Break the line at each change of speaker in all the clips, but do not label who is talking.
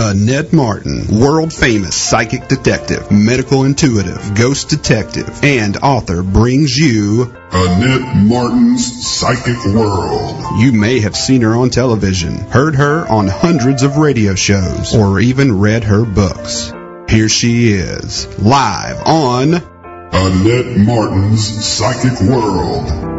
Uh, Annette Martin, world famous psychic detective, medical intuitive, ghost detective, and author brings you
Annette Martin's Psychic World.
You may have seen her on television, heard her on hundreds of radio shows, or even read her books. Here she is, live on
Annette Martin's Psychic World.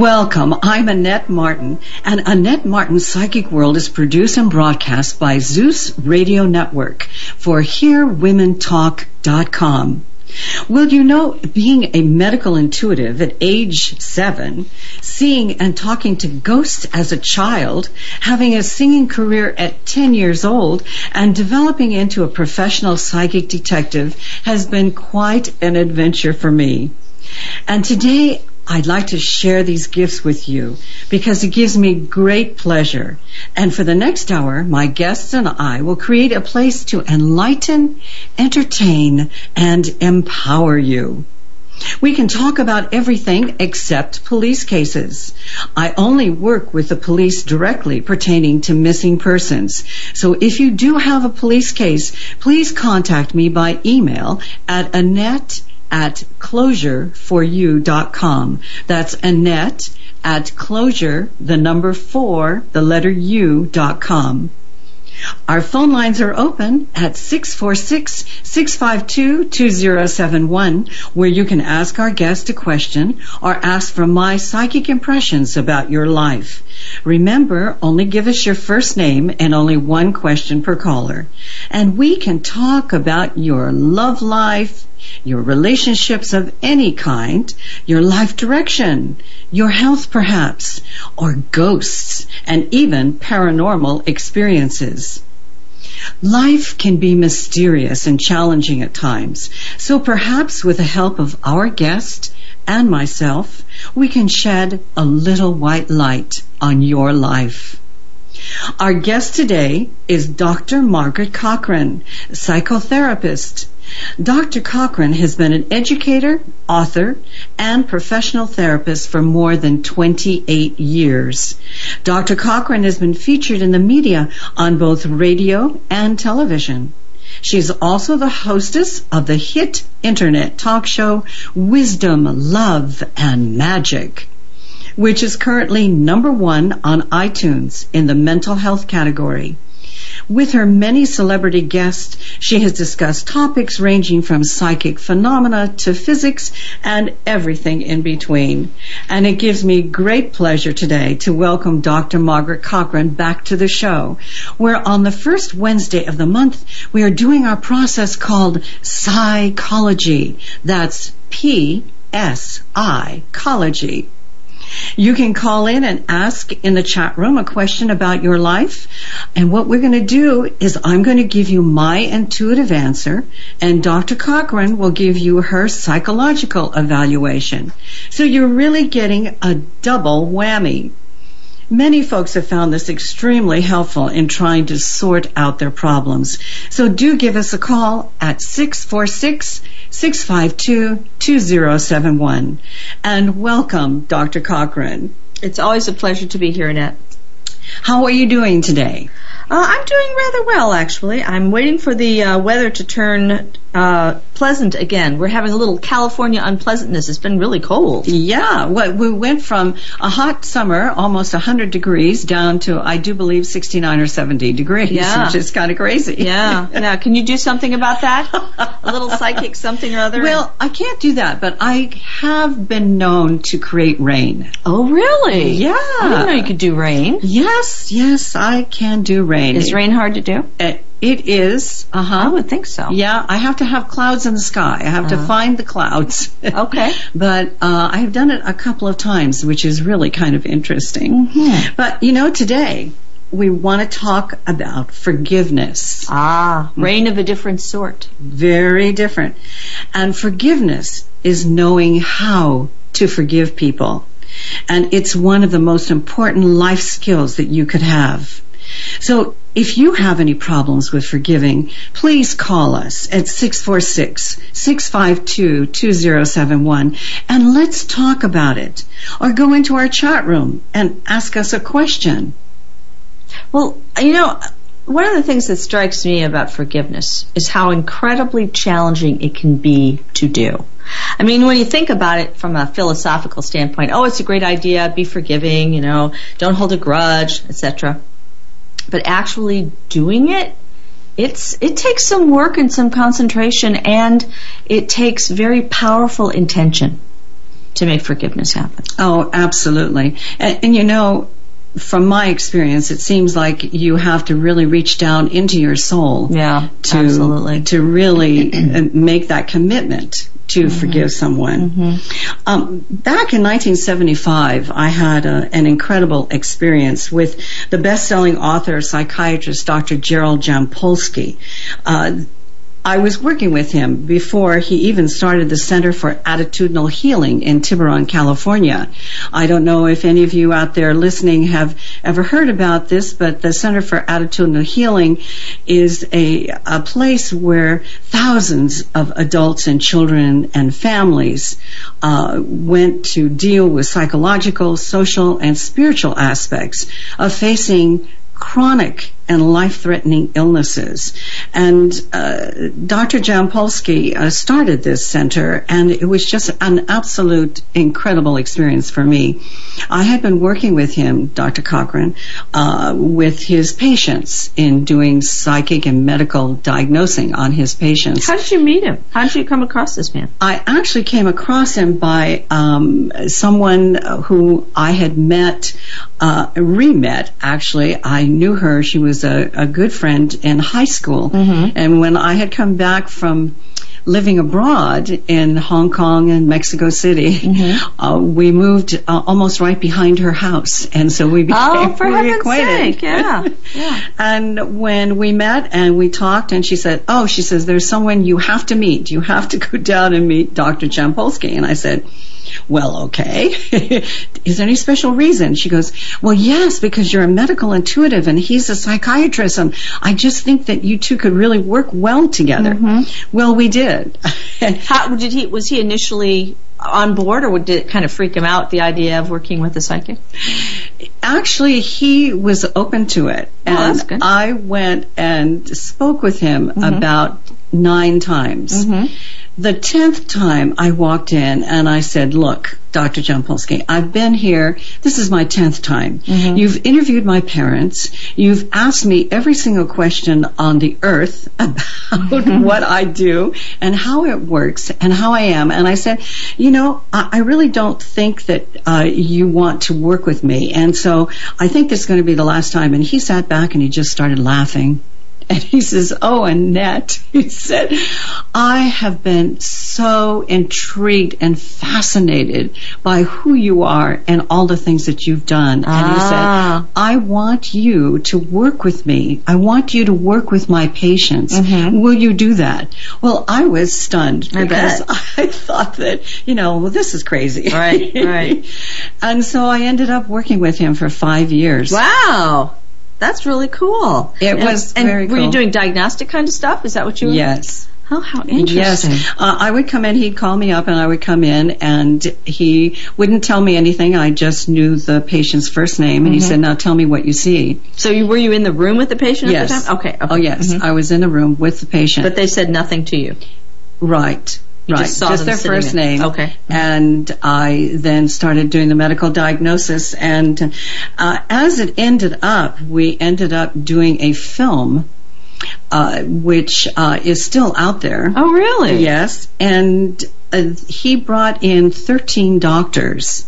Welcome. I'm Annette Martin, and Annette Martin's Psychic World is produced and broadcast by Zeus Radio Network for HearWomenTalk.com. Well, you know, being a medical intuitive at age seven, seeing and talking to ghosts as a child, having a singing career at 10 years old, and developing into a professional psychic detective has been quite an adventure for me. And today I'd like to share these gifts with you because it gives me great pleasure. And for the next hour, my guests and I will create a place to enlighten, entertain, and empower you. We can talk about everything except police cases. I only work with the police directly pertaining to missing persons. So if you do have a police case, please contact me by email at Annette at closureforyou.com. That's Annette at closure, the number four, the letter U dot com. Our phone lines are open at 646-652-2071 where you can ask our guest a question or ask for my psychic impressions about your life. Remember, only give us your first name and only one question per caller. And we can talk about your love life, your relationships of any kind, your life direction, your health perhaps, or ghosts, and even paranormal experiences. Life can be mysterious and challenging at times, so perhaps with the help of our guest and myself, we can shed a little white light on your life. Our guest today is Dr. Margaret Cochran, psychotherapist, Dr. Cochran has been an educator, author, and professional therapist for more than 28 years. Dr. Cochran has been featured in the media on both radio and television. She is also the hostess of the hit internet talk show Wisdom, Love, and Magic which is currently number one on iTunes in the mental health category. With her many celebrity guests, she has discussed topics ranging from psychic phenomena to physics and everything in between. And it gives me great pleasure today to welcome Dr. Margaret Cochran back to the show, where on the first Wednesday of the month, we are doing our process called psychology. That's P S I, Psychology. You can call in and ask in the chat room a question about your life. And what we're going to do is I'm going to give you my intuitive answer and Dr. Cochran will give you her psychological evaluation. So you're really getting a double whammy. Many folks have found this extremely helpful in trying to sort out their problems. So do give us a call at 646 652 2071. And welcome, Dr. Cochran.
It's always a pleasure to be here, Annette.
How are you doing today?
Uh, I'm doing rather well, actually. I'm waiting for the uh, weather to turn uh, pleasant again. We're having a little California unpleasantness. It's been really cold.
Yeah, well, we went from a hot summer, almost 100 degrees, down to, I do believe, 69 or 70 degrees,
yeah.
which is kind of crazy.
Yeah, yeah. Can you do something about that? a little psychic something or other?
Well, I can't do that, but I have been known to create rain.
Oh, really?
Yeah.
I didn't know you could do rain.
Yes, yes, I can do rain.
Is rain hard to do?
It, it is. Uh huh.
I would think so.
Yeah, I have to have clouds in the sky. I have uh-huh. to find the clouds.
okay.
but uh, I have done it a couple of times, which is really kind of interesting.
Mm-hmm.
But you know, today we want to talk about forgiveness.
Ah, rain of a different sort.
Very different. And forgiveness is knowing how to forgive people. And it's one of the most important life skills that you could have. So if you have any problems with forgiving, please call us at 646-652-2071 and let's talk about it. Or go into our chat room and ask us a question.
Well, you know, one of the things that strikes me about forgiveness is how incredibly challenging it can be to do. I mean, when you think about it from a philosophical standpoint, oh, it's a great idea, be forgiving, you know, don't hold a grudge, etc. But actually doing it, it's it takes some work and some concentration and it takes very powerful intention to make forgiveness happen.
Oh, absolutely. And, and you know, from my experience, it seems like you have to really reach down into your soul
Yeah,
to
absolutely.
to really uh, make that commitment to forgive someone. Um, back in 1975, I had a, an incredible experience with the best-selling author psychiatrist Dr. Gerald Jampolsky. Uh, I was working with him before he even started the Center for Attitudinal Healing in Tiburon, California. I don't know if any of you out there listening have ever heard about this, but the Center for Attitudinal Healing is a, a place where thousands of adults and children and families uh, went to deal with psychological, social, and spiritual aspects of facing chronic and life-threatening illnesses. And uh, Dr. Jampolsky uh, started this center, and it was just an absolute incredible experience for me. I had been working with him, Dr. Cochran, uh, with his patients in doing psychic and medical diagnosing on his patients.
How did you meet him? How did you come across this man?
I actually came across him by um, someone who I had met, uh, re-met actually. I knew her. She was a, a good friend in high school. Mm-hmm. And when I had come back from living abroad in Hong Kong and Mexico City, uh, we moved uh, almost right behind her house. And so we became
Oh, for
reacquainted.
sake, yeah, yeah.
And when we met and we talked, and she said, "Oh, she says there's someone you have to meet. You have to go down and meet Dr. Jampolsky." And I said, "Well, okay. Is there any special reason?" She goes, "Well, yes, because you're a medical intuitive and he's a psychiatrist, and I just think that you two could really work well together." Well, we did.
How did he? Was he initially on board, or did it kind of freak him out the idea of working with a psychic?
Actually, he was open to it.
Oh,
and
good.
I went and spoke with him mm-hmm. about nine times. Mm-hmm. The tenth time I walked in and I said, look, Dr. Jampolsky, I've been here. This is my tenth time. Mm-hmm. You've interviewed my parents. You've asked me every single question on the earth about mm-hmm. what I do and how it works and how I am. And I said, you know, I, I really don't think that uh, you want to work with me. And so I think this is going to be the last time. And he sat back and he just started laughing. And he says, Oh, Annette, he said, I have been so intrigued and fascinated by who you are and all the things that you've done. And he
Ah.
said, I want you to work with me. I want you to work with my patients. Will you do that? Well, I was stunned
Mm-hmm. I
because
bet.
I thought that, you know, well, this is crazy.
Right, right.
and so I ended up working with him for five years.
Wow, that's really cool.
It
And-
was
and
very
Were you doing diagnostic kind of stuff? Is that what you were?
Yes.
Oh, how interesting.
Yes, uh, I would come in. He'd call me up, and I would come in, and he wouldn't tell me anything. I just knew the patient's first name, and he said, "Now tell me what you see."
So you, were you in the room with the patient
yes.
at the time? Okay. okay.
Oh, yes. I was in the room with the patient.
But they said nothing to you.
right.
You
right.
just saw them
their first
there.
name.
Okay.
And I then started doing the medical diagnosis, and uh, as it ended up, we ended up doing a film. Uh, which uh, is still out there.
Oh, really?
Yes, and uh, he brought in 13 doctors.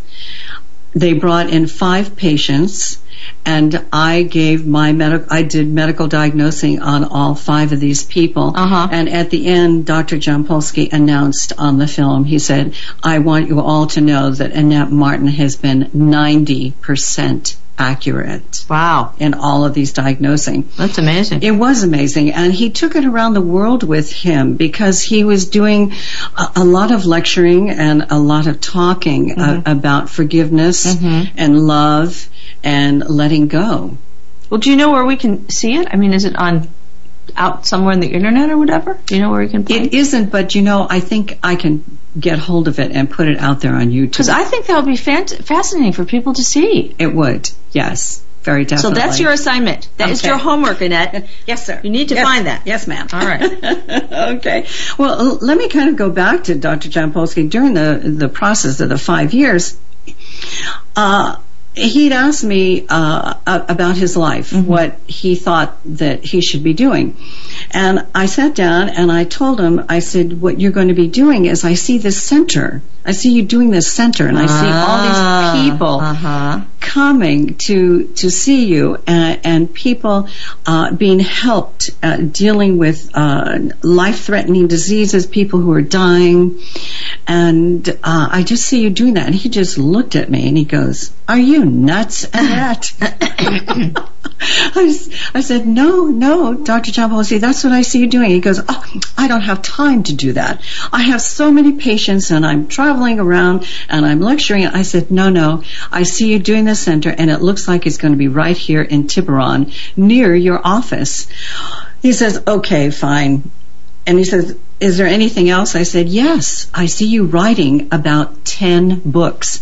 They brought in five patients, and I gave my medical. I did medical diagnosing on all five of these people.
Uh-huh.
And at the end, Dr. Jampolsky announced on the film. He said, "I want you all to know that Annette Martin has been 90 percent accurate
Wow,
in all of these diagnosing."
that's amazing.
It was amazing, and he took it around the world with him because he was doing a, a lot of lecturing and a lot of talking uh, about forgiveness and love and letting go.
Well, do you know where we can see it? I mean, is it on out somewhere on the internet or whatever? Do you know where you can find
It isn't, but you know, I think I can get hold of it and put it out there on YouTube.
Because I think that would be fant- fascinating for people to see.
it would, yes, very definitely.
So that's your assignment. That is
Okay.
your homework, Annette.
yes, sir.
You need to
Yes.
find that.
Yes, ma'am.
All right.
okay. Well, let me kind of go back to Dr. Jampolsky during the the process of the five years. Uh, he'd asked me uh, about his life, what he thought that he should be doing. And I sat down and I told him, I said, what you're going to be doing is I see this center. I see you doing this center and I see all these people
Uh huh.
coming to to see you and, and people uh, being helped uh, dealing with uh, life threatening diseases, people who are dying, and uh, I just see you doing that. And he just looked at me and he goes, "Are you nuts, Annette?" I, I said, "No, no, Dr. Jampolsky, that's what I see you doing." He goes, "Oh, I don't have time to do that. I have so many patients, and I'm traveling around and I'm lecturing." I said, "No, no, I see you doing the center, and it looks like it's going to be right here in Tiburon, near your office." He says, "Okay, fine." And he says, Is there anything else? I said, Yes, I see you writing about 10 books.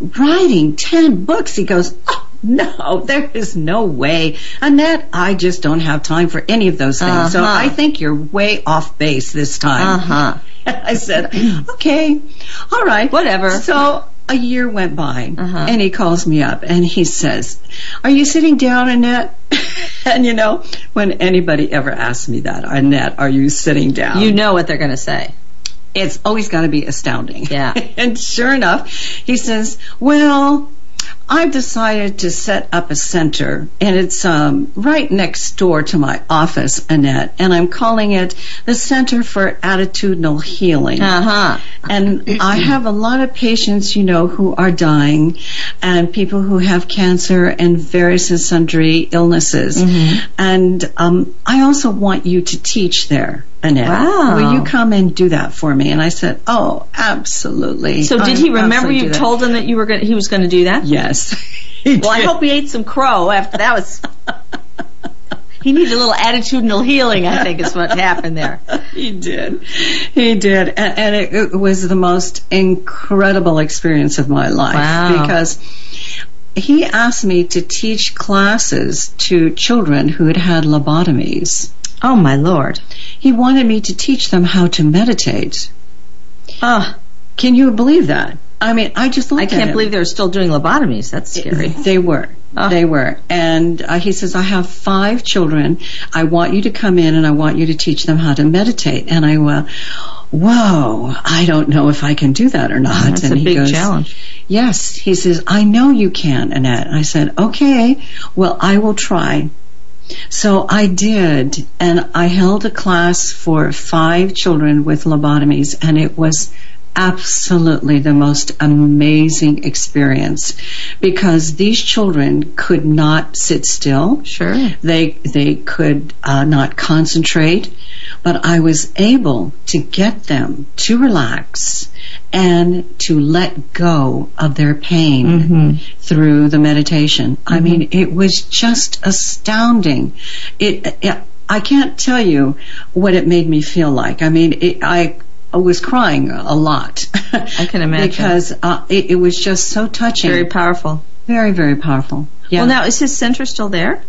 Writing 10 books? He goes, Oh, no, there is no way. Annette, I just don't have time for any of those things. So
Uh-huh.
I think you're way off base this time.
Uh huh.
I said, okay, all right.
Whatever.
So a year went by,
Uh-huh.
and he calls me up and he says, Are you sitting down, Annette? and you know, when anybody ever asks me that, Annette, are you sitting down?
You know what they're going to say.
it's always got to be astounding.
Yeah.
and sure enough, he says, Well, I've decided to set up a center, and it's um, right next door to my office, Annette, and I'm calling it the Center for Attitudinal Healing.
Uh huh.
And I have a lot of patients, you know, who are dying and people who have cancer and various and sundry illnesses.
Mm-hmm.
And um, I also want you to teach there, Annette.
Wow.
Will you come and do that for me? And I said, oh, absolutely.
So did he remember you told him that you were going he was going to do that?
Yes.
Well, I hope he ate some crow after that was. he needed a little attitudinal healing. I think is what happened there.
he did. He did. And, and it, it was the most incredible experience of my life
Wow.
because he asked me to teach classes to children who had had lobotomies.
Oh my lord.
He wanted me to teach them how to meditate.
Oh,
Can you believe that? I mean, I just looked
I can't believe they're still doing lobotomies. That's scary.
They were.
Oh.
They were. And uh, he says, I have five children. I want you to come in and I want you to teach them how to meditate. And I went, whoa, I don't know if I can do that or not.
That's
and
a
he
big
goes,
challenge.
Yes. He says, I know you can, Annette. And I said, okay, well, I will try. So I did, and I held a class for five children with lobotomies, and it was absolutely the most amazing experience because these children could not sit still.
Sure.
They they could uh, not concentrate, but I was able to get them to relax and to let go of their pain
Mm-hmm.
through the meditation. I mean, it was just astounding. It, it I can't tell you what it made me feel like. I mean, it, I. I was crying a lot.
I can imagine.
because uh, it, it was just so touching,
Very powerful.
very, very powerful. Yeah.
Well, now is his center still there?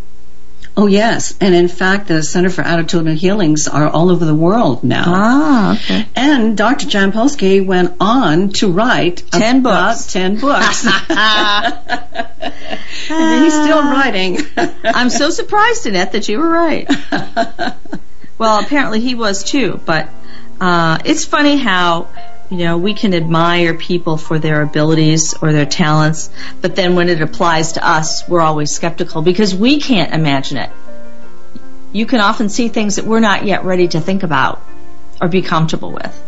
Oh yes, and in fact, the Center for Attitudinal Healings are all over the world now.
Ah, okay.
And Dr. Jampolsky went on to write
Ten
about
books.
ten books. and he's still writing.
I'm so surprised, Annette, that you were right. Well, apparently he was too, but uh, it's funny how you know we can admire people for their abilities or their talents, but then when it applies to us, we're always skeptical because we can't imagine it. You can often see things that we're not yet ready to think about or be comfortable with,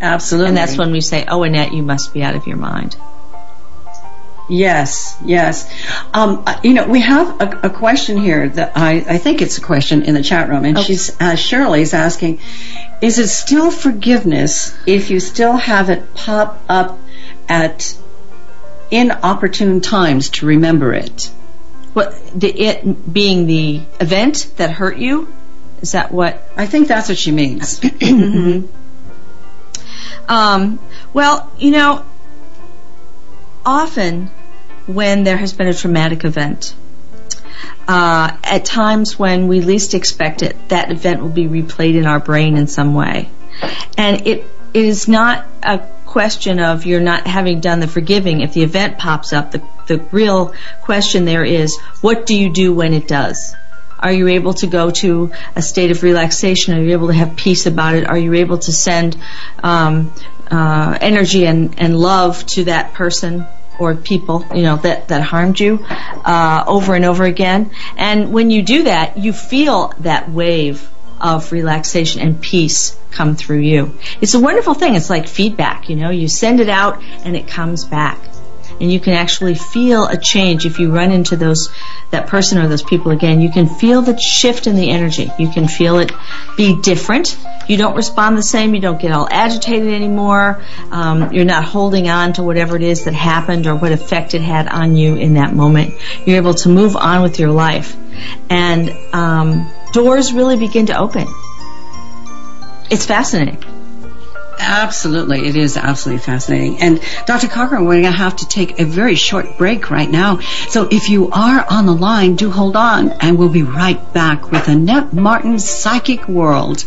Absolutely.
and that's when we say, "Oh, Annette, you must be out of your mind."
Yes, yes. Um, uh, you know, we have a, a question here that I, I think it's a question in the chat room, and she's uh, Shirley's asking, is it still forgiveness if you still have it pop up at inopportune times to remember it?
What the it being the event that hurt you? Is that what?
I think that's what she means.
Um, well, you know, often when there has been a traumatic event, uh, at times when we least expect it, that event will be replayed in our brain in some way. And it, is not a question of you're not having done the forgiving. If the event pops up, the, the real question there is, what do you do when it does? Are you able to go to a state of relaxation? Are you able to have peace about it? Are you able to send um, uh, energy and, and love to that person or people, you know, that, that harmed you uh, over and over again? And when you do that, you feel that wave of relaxation and peace come through you. It's a wonderful thing. It's like feedback, you know, you send it out and it comes back and you can actually feel a change if you run into those that person or those people again. You can feel the shift in the energy. You can feel it be different. You don't respond the same. You don't get all agitated anymore. Um, you're not holding on to whatever it is that happened or what effect it had on you in that moment. You're able to move on with your life. And um, doors really begin to open. It's fascinating
Absolutely, it is absolutely fascinating. And Dr. Cochran, we're going to have to take a very short break right now. So if you are on the line, do hold on, and we'll be right back with Annette Martin's Psychic World.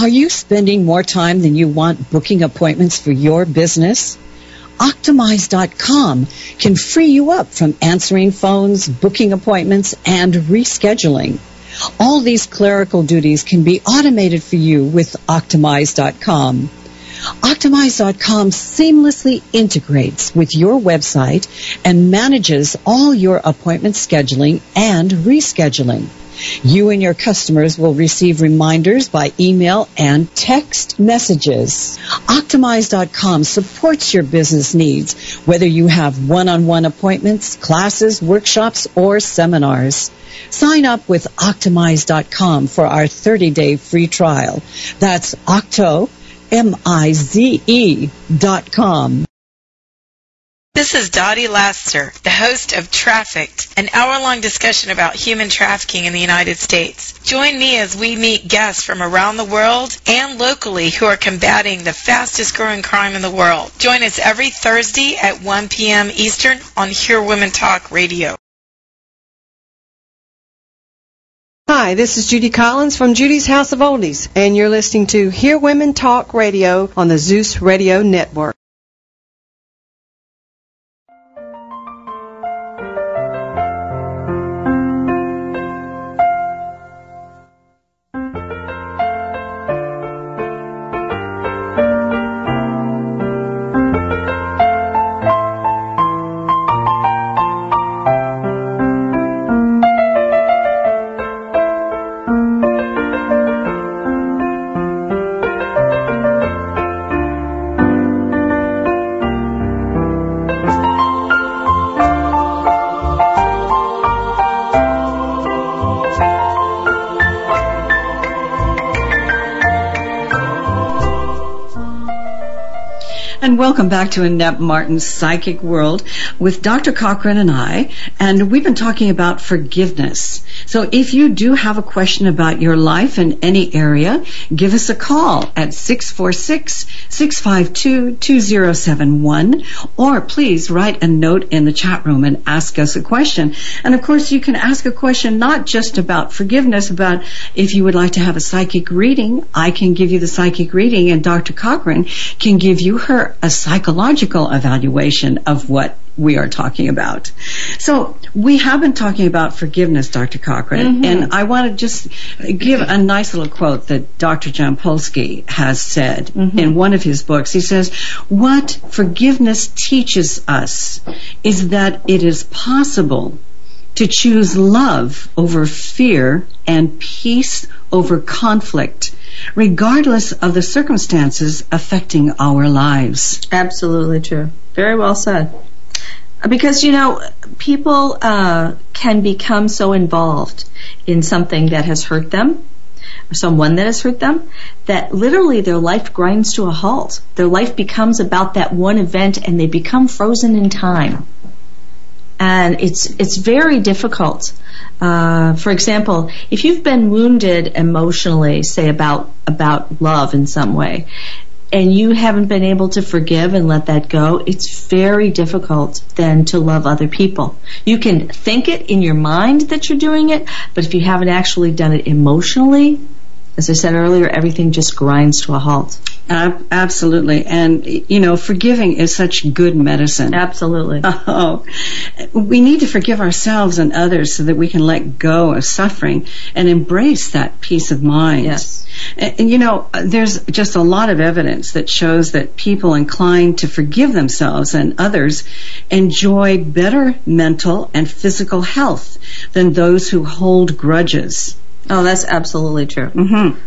Are you spending more time than you want booking appointments for your business? Optimize.com can free you up from answering phones, booking appointments, and rescheduling. All these clerical duties can be automated for you with Optimize.com. Optimize.com seamlessly integrates with your website and manages all your appointment scheduling and rescheduling. You and your customers will receive reminders by email and text messages. Optimize.com supports your business needs, whether you have one-on-one appointments, classes, workshops, or seminars. Sign up with Optimize.com for our 30-day free trial. That's Octo, M-I-Z-E dot com.
This is Dottie Laster, the host of Trafficked, an hour-long discussion about human trafficking in the United States. Join me as we meet guests from around the world and locally who are combating the fastest growing crime in the world. Join us every Thursday at 1 p.m. Eastern on Hear Women Talk Radio.
Hi, this is Judy Collins from Judy's House of Oldies, and you're listening to Hear Women Talk Radio on the Zeus Radio Network.
Welcome back to Annette Martin's Psychic World with Dr. Cochran and I. And we've been talking about forgiveness. So if you do have a question about your life in any area, give us a call at 646-652-2071 or please write a note in the chat room and ask us a question. And of course, you can ask a question not just about forgiveness, but if you would like to have a psychic reading, I can give you the psychic reading and Dr. Cochran can give you her a psychological evaluation of what we are talking about. So we have been talking about forgiveness, Dr. Cochran, mm-hmm. and I want to just give a nice little quote that Dr. Jampolsky has said mm-hmm. in one of his books. He says, what forgiveness teaches us is that it is possible to choose love over fear and peace over conflict, regardless of the circumstances affecting our lives.
Absolutely true. Very well said. Because, you know, people uh, can become so involved in something that has hurt them or someone that has hurt them, that literally their life grinds to a halt. Their life becomes about that one event and they become frozen in time. And it's it's very difficult. Uh, for example, if you've been wounded emotionally, say about about love in some way, and you haven't been able to forgive and let that go, it's very difficult then to love other people. You can think it in your mind that you're doing it, but if you haven't actually done it emotionally, as I said earlier, everything just grinds to a halt.
Ab- absolutely. And, you know, forgiving is such good medicine.
Absolutely.
Oh, we need to forgive ourselves and others so that we can let go of suffering and embrace that peace of mind.
Yes.
And, and, you know, there's just a lot of evidence that shows that people inclined to forgive themselves and others enjoy better mental and physical health than those who hold grudges.
Oh, that's absolutely true.
Mm-hmm.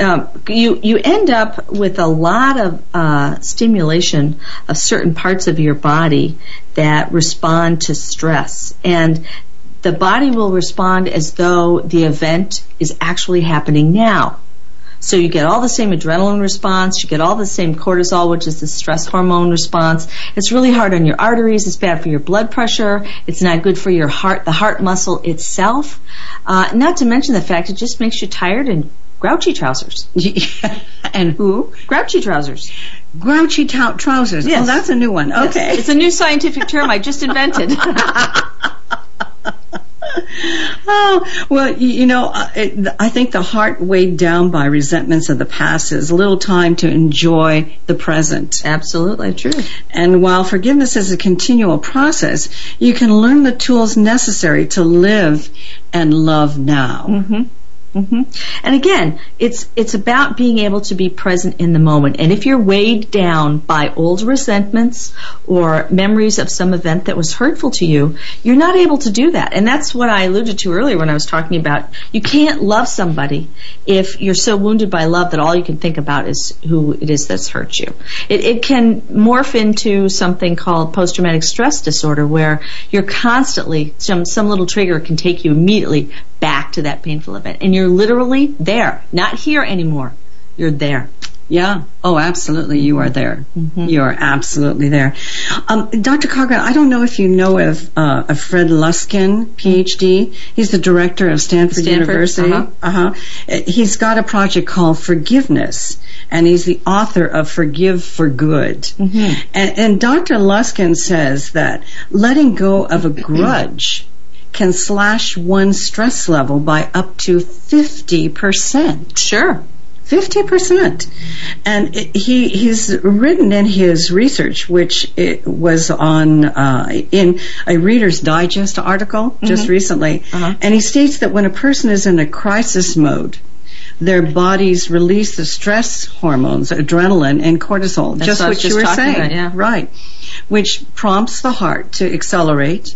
Um, you you end up with a lot of uh, stimulation of certain parts of your body that respond to stress, and the body will respond as though the event is actually happening now. So you get all the same adrenaline response, you get all the same cortisol, which is the stress hormone response. It's really hard on your arteries, it's bad for your blood pressure, it's not good for your heart, the heart muscle itself. Uh, not to mention the fact it just makes you tired and grouchy trousers.
and who?
Grouchy trousers.
Grouchy trousers.
Yes.
Oh, that's a new one. Okay.
It's a new scientific term I just invented.
oh, well, you, you know, uh, I think the heart weighed down by resentments of the past is little time to enjoy the present.
Absolutely true.
And while forgiveness is a continual process, you can learn the tools necessary to live and love now.
Mm-hmm. Mm-hmm. And again, it's it's about being able to be present in the moment. And if you're weighed down by old resentments or memories of some event that was hurtful to you, you're not able to do that. And that's what I alluded to earlier when I was talking about you can't love somebody if you're so wounded by love that all you can think about is who it is that's hurt you. It, it can morph into something called post-traumatic stress disorder, where you're constantly some some little trigger can take you immediately back to that painful event. And you're literally there, not here anymore. You're there.
Yeah. Oh, absolutely. You are there.
Mm-hmm.
You are absolutely there. Um, Dr. Cochran, I don't know if you know of, uh, of Fred Luskin, PhD. He's the director of Stanford,
Stanford,
University.
uh-huh.
Uh-huh. Uh, He's got a project called Forgiveness, and he's the author of Forgive for Good.
Mm-hmm.
And, and Dr. Luskin says that letting go of a grudge can slash one's stress level by up to 50%.
Sure.
Fifty percent, and it, he he's written in his research, which it was on uh, in a Reader's Digest article just recently,
Uh-huh.
and he states that when a person is in a crisis mode, their bodies release the stress hormones, adrenaline and cortisol,
That's
just
what
what
just
you were saying,
about, yeah.
right? Which prompts the heart to accelerate,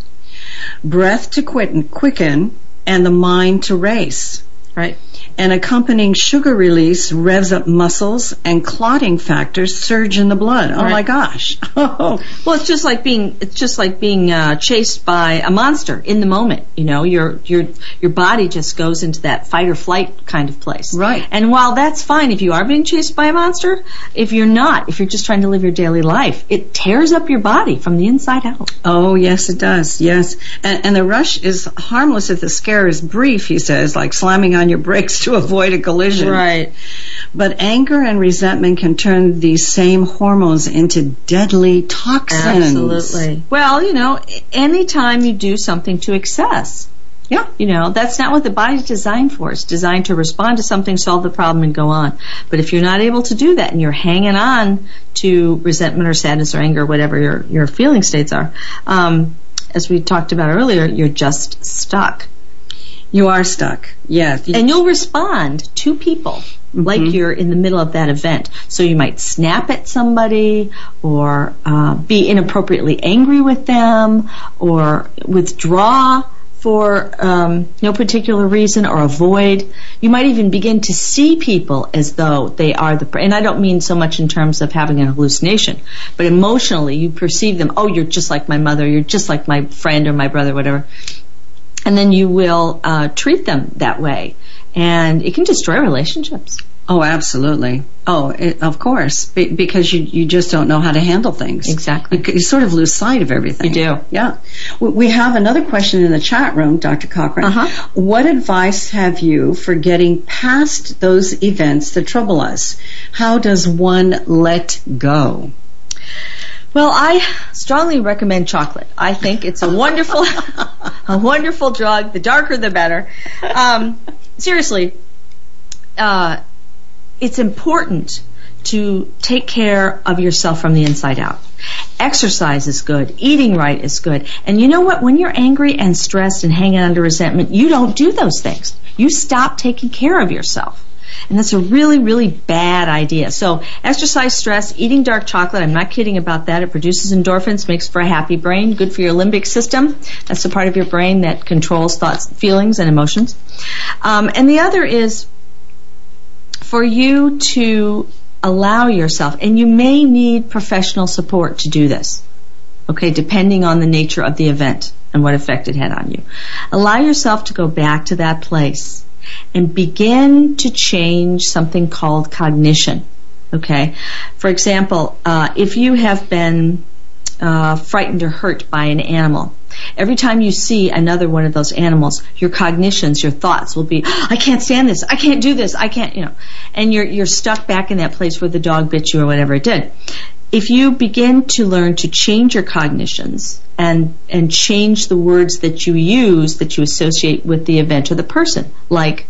breath to quit, quicken, and the mind to race
Right.
And accompanying sugar release revs up muscles and clotting factors surge in the blood. Oh
Right.
my gosh. Oh.
Well, it's just like being it's just like being uh, chased by a monster in the moment. You know, your your your body just goes into that fight or flight kind of place.
Right.
And while that's fine if you are being chased by a monster, if you're not, if you're just trying to live your daily life, it tears up your body from the inside out.
Oh, yes, it does. Yes. And, and the rush is harmless if the scare is brief, he says, like slamming on your brakes to avoid a collision.
Right.
But anger and resentment can turn these same hormones into deadly toxins.
Absolutely. Well, you know, anytime you do something to excess,
Yeah.
You know, that's not what the body's designed for. It's designed to respond to something, solve the problem, and go on. But if you're not able to do that and you're hanging on to resentment or sadness or anger, whatever your, your feeling states are, um, as we talked about earlier, you're just stuck.
You are stuck. Yeah.
And you'll respond to people like you're in the middle of that event. So you might snap at somebody or uh, be inappropriately angry with them or withdraw for um, no particular reason or avoid. You might even begin to see people as though they are the, and I don't mean so much in terms of having an hallucination, but emotionally you perceive them, oh, you're just like my mother, you're just like my friend or my brother, whatever and then you will uh, treat them that way. and it can destroy relationships.
Oh, absolutely. Oh, it, of course, be, because you you just don't know how to handle things.
Exactly.
You, you sort of lose sight of everything.
You do.
Yeah. We- We have another question in the chat room, Dr. Cochran.
Uh-huh.
What advice have you for getting past those events that trouble us? How does one let go?
Well, I strongly recommend chocolate. I think it's a wonderful, a wonderful drug. The darker, the better. Um, seriously, uh, it's important to take care of yourself from the inside out. Exercise is good. Eating right is good. And you know what? When you're angry and stressed and hanging under resentment, you don't do those things. You stop taking care of yourself. And that's a really, really bad idea. So exercise, stress, eating dark chocolate, I'm not kidding about that. It produces endorphins, makes for a happy brain, good for your limbic system. That's the part of your brain that controls thoughts, feelings, and emotions. Um, and the other is for you to allow yourself, and you may need professional support to do this, okay, depending on the nature of the event and what effect it had on you. Allow yourself to go back to that place and begin to change something called cognition, okay? For example, uh, if you have been uh, frightened or hurt by an animal. Every time you see another one of those animals, your cognitions, your thoughts will be, I can't stand this, I can't do this, I can't, you know, and you're, you're stuck back in that place where the dog bit you or whatever it did. If you begin to learn to change your cognitions and, and change the words that you use that you associate with the event or the person, like,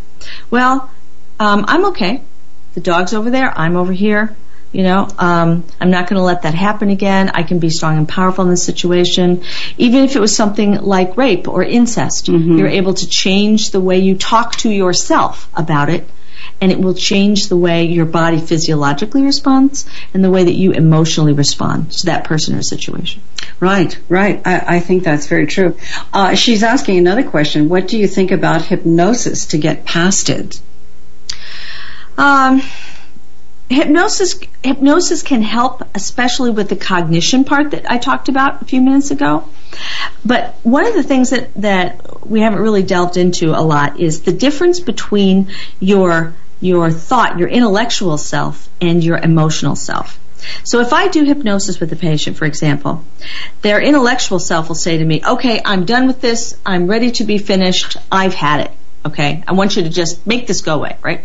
well, um, I'm okay. The dog's over there, I'm over here. You know, um, I'm not going to let that happen again. I can be strong and powerful in this situation. Even if it was something like rape or incest, you're able to change the way you talk to yourself about it, and it will change the way your body physiologically responds and the way that you emotionally respond to that person or situation.
Right, right. I, I think that's very true. Uh, she's asking another question. What do you think about hypnosis to get past it?
Um, hypnosis hypnosis can help, especially with the cognition part that I talked about a few minutes ago. But one of the things that, that we haven't really delved into a lot is the difference between your your thought, your intellectual self, and your emotional self. So if I do hypnosis with a patient, for example, their intellectual self will say to me, okay, I'm done with this. I'm ready to be finished. I've had it. Okay. I want you to just make this go away, right?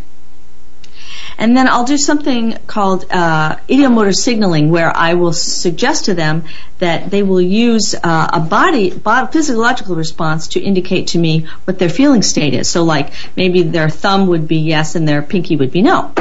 And then I'll do something called uh, ideomotor signaling, where I will suggest to them that they will use uh, a body, bod- physiological response to indicate to me what their feeling state is. So, like maybe their thumb would be yes and their pinky would be no.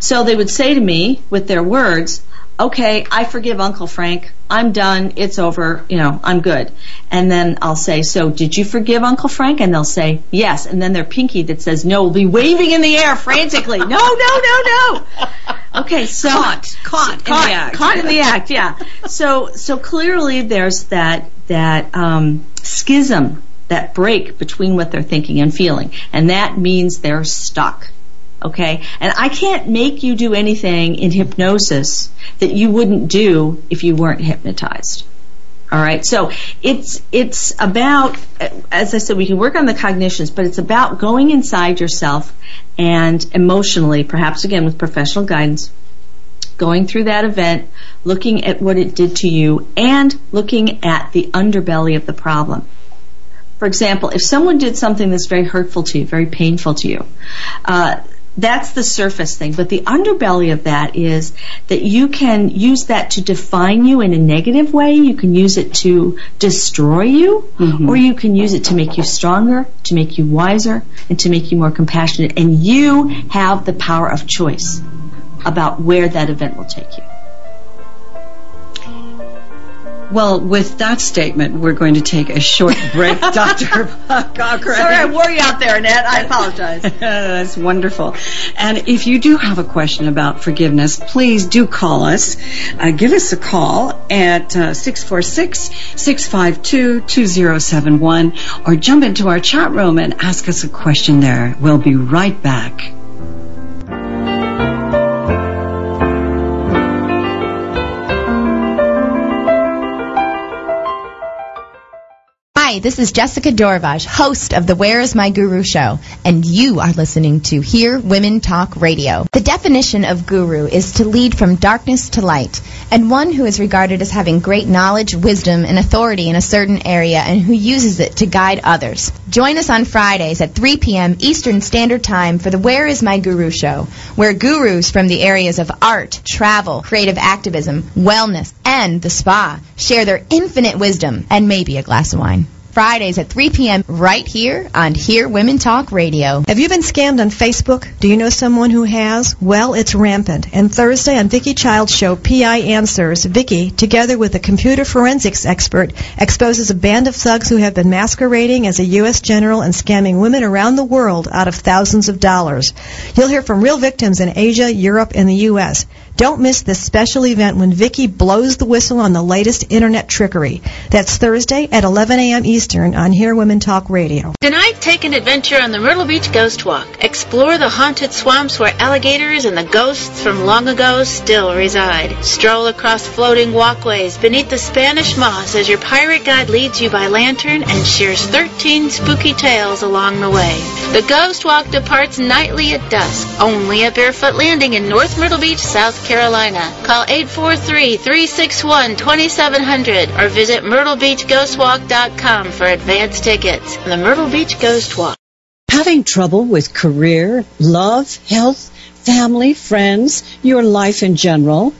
So they would say to me with their words, "Okay, I forgive Uncle Frank. I'm done. It's over. You know, I'm good." And then I'll say, "So did you forgive Uncle Frank?" And they'll say, "Yes." And then their pinky that says no will be waving in the air frantically. no, no, no, no. Okay, so
Caught, caught in the
caught,
act.
caught in the act. Yeah. So so clearly there's that that um, schism, that break between what they're thinking and feeling, and that means they're stuck. Okay? And I can't make you do anything in hypnosis that you wouldn't do if you weren't hypnotized. All right. So it's it's about as I said we can work on the cognitions, but it's about going inside yourself and emotionally, perhaps again with professional guidance, going through that event, looking at what it did to you and looking at the underbelly of the problem. For example, if someone did something that's very hurtful to you, very painful to you, uh, that's the surface thing. But the underbelly of that is that you can use that to define you in a negative way. You can use it to destroy you, mm-hmm. or you can use it to make you stronger, to make you wiser, and to make you more compassionate. And you have the power of choice about where that event will take you.
Well, with that statement, we're going to take a short break, Dr. Cochran.
Sorry, I wore you out there, Annette. I apologize.
That's wonderful. And if you do have a question about forgiveness, please do call us. Uh, give us a call at uh, 646-652-2071 or jump into our chat room and ask us a question there. We'll be right back.
Hi, Hi, this is Jessica Dorvaj, host of the Where is My Guru show, and you are listening to Hear Women Talk Radio. The definition of guru is to lead from darkness to light, and one who is regarded as having great knowledge, wisdom, and authority in a certain area and who uses it to guide others. Join us on Fridays at 3 p.m. Eastern Standard Time for the Where is My Guru show, where gurus from the areas of art, travel, creative activism, wellness, and the spa share their infinite wisdom and maybe a glass of wine. Fridays at 3 p.m. right here on Hear Women Talk Radio.
Have you been scammed on Facebook? Do you know someone who has? Well, it's rampant. And Thursday on Vicki Child's show, PI Answers, Vicki, together with a computer forensics expert, exposes a band of thugs who have been masquerading as a U.S. general and scamming women around the world out of thousands of dollars. You'll hear from real victims in Asia, Europe, and the U.S. Don't miss this special event when Vicki blows the whistle on the latest internet trickery. That's Thursday at 11 a.m. Eastern on Hear Women Talk Radio.
Tonight, take an adventure on the Myrtle Beach Ghost Walk. Explore the haunted swamps where alligators and the ghosts from long ago still reside. Stroll across floating walkways beneath the Spanish moss as your pirate guide leads you by lantern and shares 13 spooky tales along the way. The Ghost Walk departs nightly at dusk, only at Barefoot Landing in North Myrtle Beach, South Carolina. Call 843-361-2700 or visit myrtlebeachghostwalk.com for advance tickets. The Myrtle Beach Ghost Walk.
Having trouble with career, love, health, family, friends, your life in general?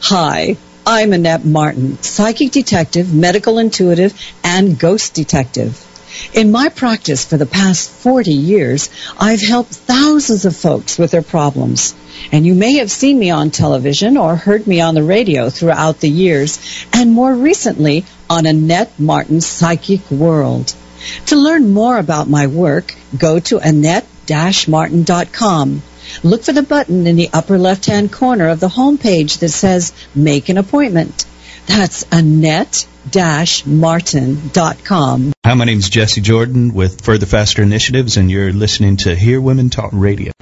Hi, I'm Annette Martin, psychic detective, medical intuitive, and ghost detective. In my practice for the past 40 years, I've helped thousands of folks with their problems. And you may have seen me on television or heard me on the radio throughout the years, and more recently on Annette Martin's Psychic World. To learn more about my work, go to annette-martin.com. Look for the button in the upper left-hand corner of the homepage that says Make an Appointment. That's annette-martin.com.
Hi, my name is Jesse Jordan with Further Faster Initiatives, and you're listening to Hear Women Talk Radio.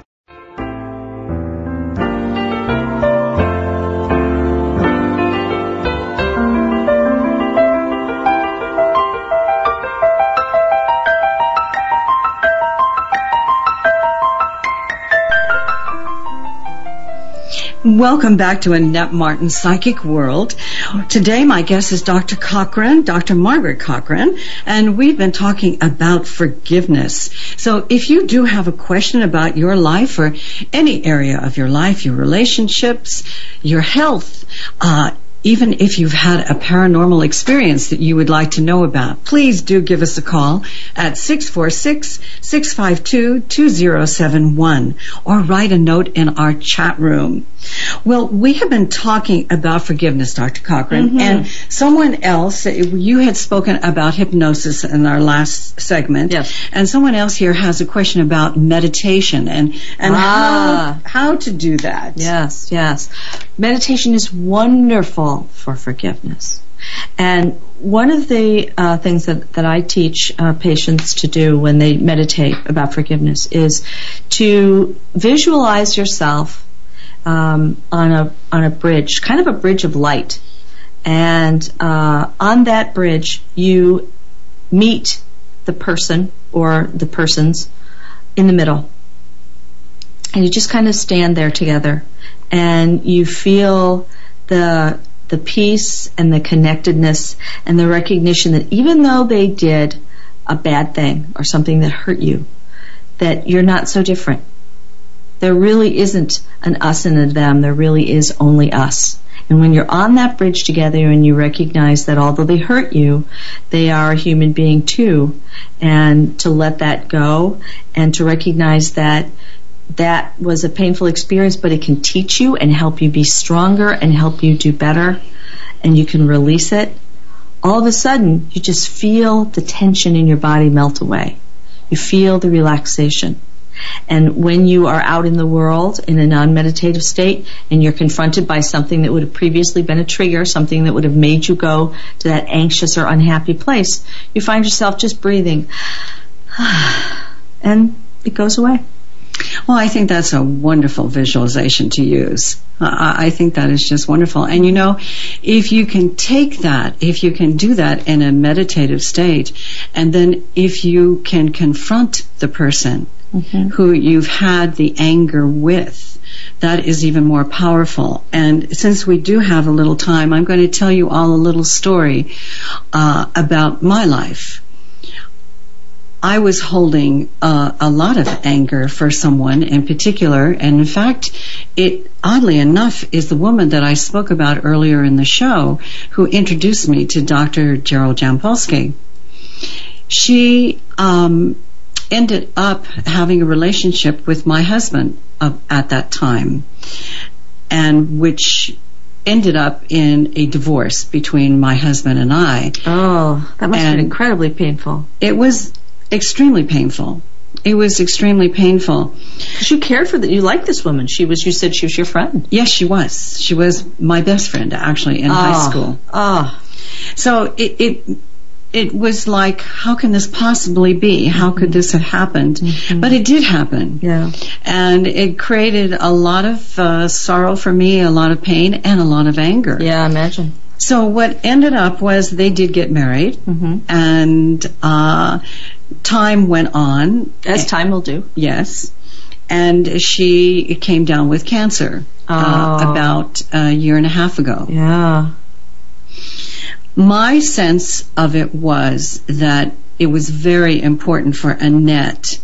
Welcome back to Annette Martin's Psychic World. Today my guest is Dr. Cochran, Dr. Margaret Cochran, and we've been talking about forgiveness. So if you do have a question about your life or any area of your life, your relationships, your health, uh, even if you've had a paranormal experience that you would like to know about, please do give us a call at 646-652-2071 or write a note in our chat room. Well, we have been talking about forgiveness, Dr. Cochran,
Mhm.
and someone else, you had spoken about hypnosis in our last segment,
Yes.
and someone else here has a question about meditation and, and
Ah.
how, how to do that.
Yes, yes. Meditation is wonderful for forgiveness. And one of the uh, things that, that I teach uh, patients to do when they meditate about forgiveness is to visualize yourself um, on a on a bridge, kind of a bridge of light, and uh, on that bridge you meet the person or the persons in the middle, and you just kind of stand there together, and you feel the the peace and the connectedness and the recognition that even though they did a bad thing or something that hurt you, that you're not so different. There really isn't an us and a them. There really is only us. And when you're on that bridge together and you recognize that although they hurt you, they are a human being too, and to let that go and to recognize that that was a painful experience, but it can teach you and help you be stronger and help you do better, and you can release it. All of a sudden, you just feel the tension in your body melt away. You feel the relaxation. And when you are out in the world in a non-meditative state and you're confronted by something that would have previously been a trigger, something that would have made you go to that anxious or unhappy place, you find yourself just breathing. And it goes away.
Well, I think that's a wonderful visualization to use. I, I think that is just wonderful. And you know, if you can take that, if you can do that in a meditative state, and then if you can confront the person who you've had the anger with, that is even more powerful. And since we do have a little time, I'm going to tell you all a little story uh, about my life. I was holding uh, a lot of anger for someone in particular, and in fact, it oddly enough is the woman that I spoke about earlier in the show who introduced me to Dr. Gerald Jampolsky. She um, ended up having a relationship with my husband uh, at that time, and which ended up in a divorce between my husband and I.
Oh, that must have been incredibly painful.
It was extremely painful. It was extremely painful.
you cared for that. You liked this woman. She was. You said she was your friend.
Yes, she was. She was my best friend actually in high
Ah,
school.
Ah,
So it, it it was like, how can this possibly be? How could this have happened? But it did happen.
yeah.
And it created a lot of uh, sorrow for me, a lot of pain, and a lot of anger.
Yeah, imagine.
So what ended up was they did get married,
Mm-hmm.
and uh, time went on.
As time will do.
Yes. And she came down with cancer uh,
Oh.
about a year and a half ago.
Yeah.
My sense of it was that it was very important for Annette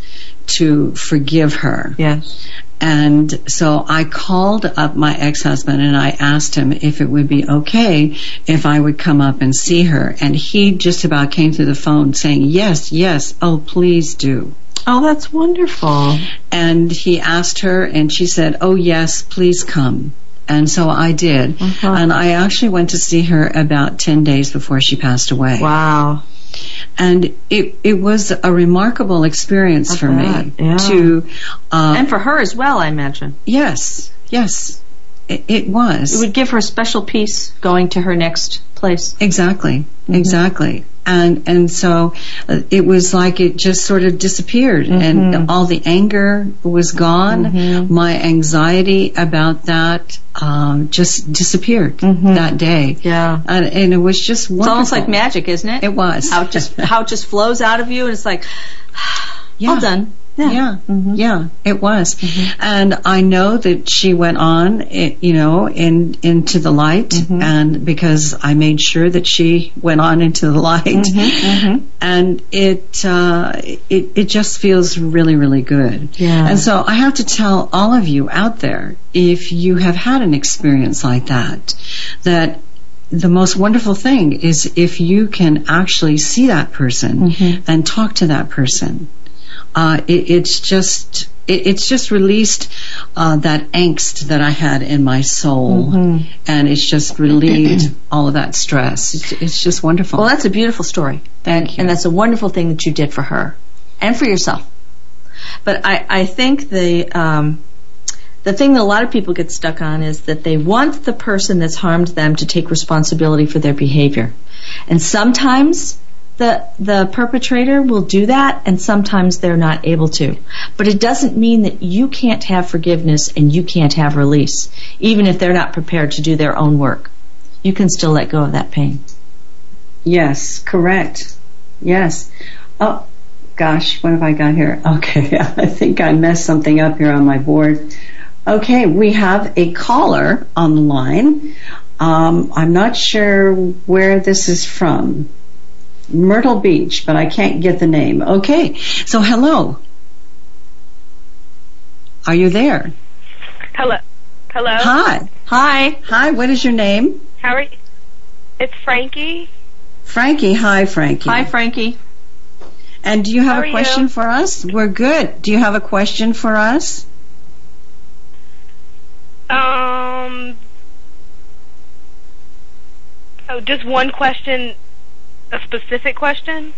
to forgive her.
Yes.
And so I called up my ex-husband and I asked him if it would be okay if I would come up and see her. And he just about came to the phone saying, yes, yes, oh, please do.
Oh, that's wonderful.
And he asked her and she said, oh, yes, please come. And so I did.
Uh-huh.
And I actually went to see her about 10 days before she passed away.
Wow.
And it, it was a remarkable experience
I
for
bet,
me
yeah.
to, uh,
And for her as well, I imagine.
yes, yes, it, it was.
It would give her a special peace going to her next place.
Exactly,
Mm-hmm.
exactly. And and so uh, it was like it just sort of disappeared,
Mm-hmm.
and all the anger was gone. My anxiety about that um, just disappeared that day.
Mm-hmm. Yeah.
and, and it was just
It's
wonderful.
almost like magic, isn't it?
It was.
How it just how it just flows out of you, and it's like,
Yeah.
all done.
Yeah, mm-hmm. yeah, it was, mm-hmm. and I know that she went on, you know, in into the light, mm-hmm. and because I made sure that she went on into the light, and it uh, it it just feels really really good.
Yeah.
And so I have to tell all of you out there, if you have had an experience like that, that the most wonderful thing is if you can actually see that person and talk to that person. Uh, it, it's just it, it's just released uh, that angst that I had in my soul, and it's just relieved all of that stress. It's, it's just wonderful.
Well, that's a beautiful story.
Thank you.
And that's a wonderful thing that you did for her and for yourself. But I, I think the um, the thing that a lot of people get stuck on is that they want the person that's harmed them to take responsibility for their behavior. And sometimes the the perpetrator will do that and sometimes they're not able to. But it doesn't mean that you can't have forgiveness and you can't have release, even if they're not prepared to do their own work. You can still let go of that pain.
Yes, correct. Yes. Oh, gosh, what have I got here? Okay, I think I messed something up here on my board. Okay, we have a caller on the line. Um, I'm not sure where this is from. Myrtle Beach, but I can't get the name. Okay, so hello. Are you there?
Hello. Hello.
Hi.
Hi.
Hi, what is your name?
How are you? It's Frankie.
Frankie. Hi, Frankie.
Hi, Frankie.
And do you have a question
you?
for us? We're good. Do you have a question for us?
Um. Oh, just one question. A specific question.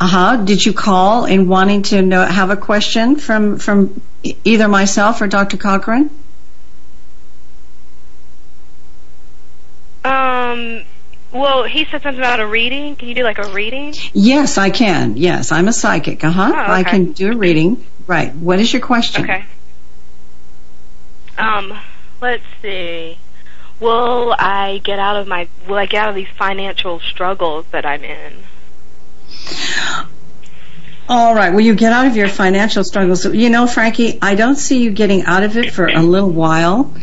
Uh huh. Did you call in wanting to know have a question from from either myself or Dr. Cochran?
Um. Well, he said something about a reading. Can you do like a reading?
Yes, I can. Yes, I'm a psychic. Uh huh.
Oh,
I can do a reading. Right. What is your question?
Okay. Um, let's see. Will I get out of my will I get out of these financial struggles that I'm in?
All right. Will you get out of your financial struggles? You know, Frankie, I don't see you getting out of it for a little while.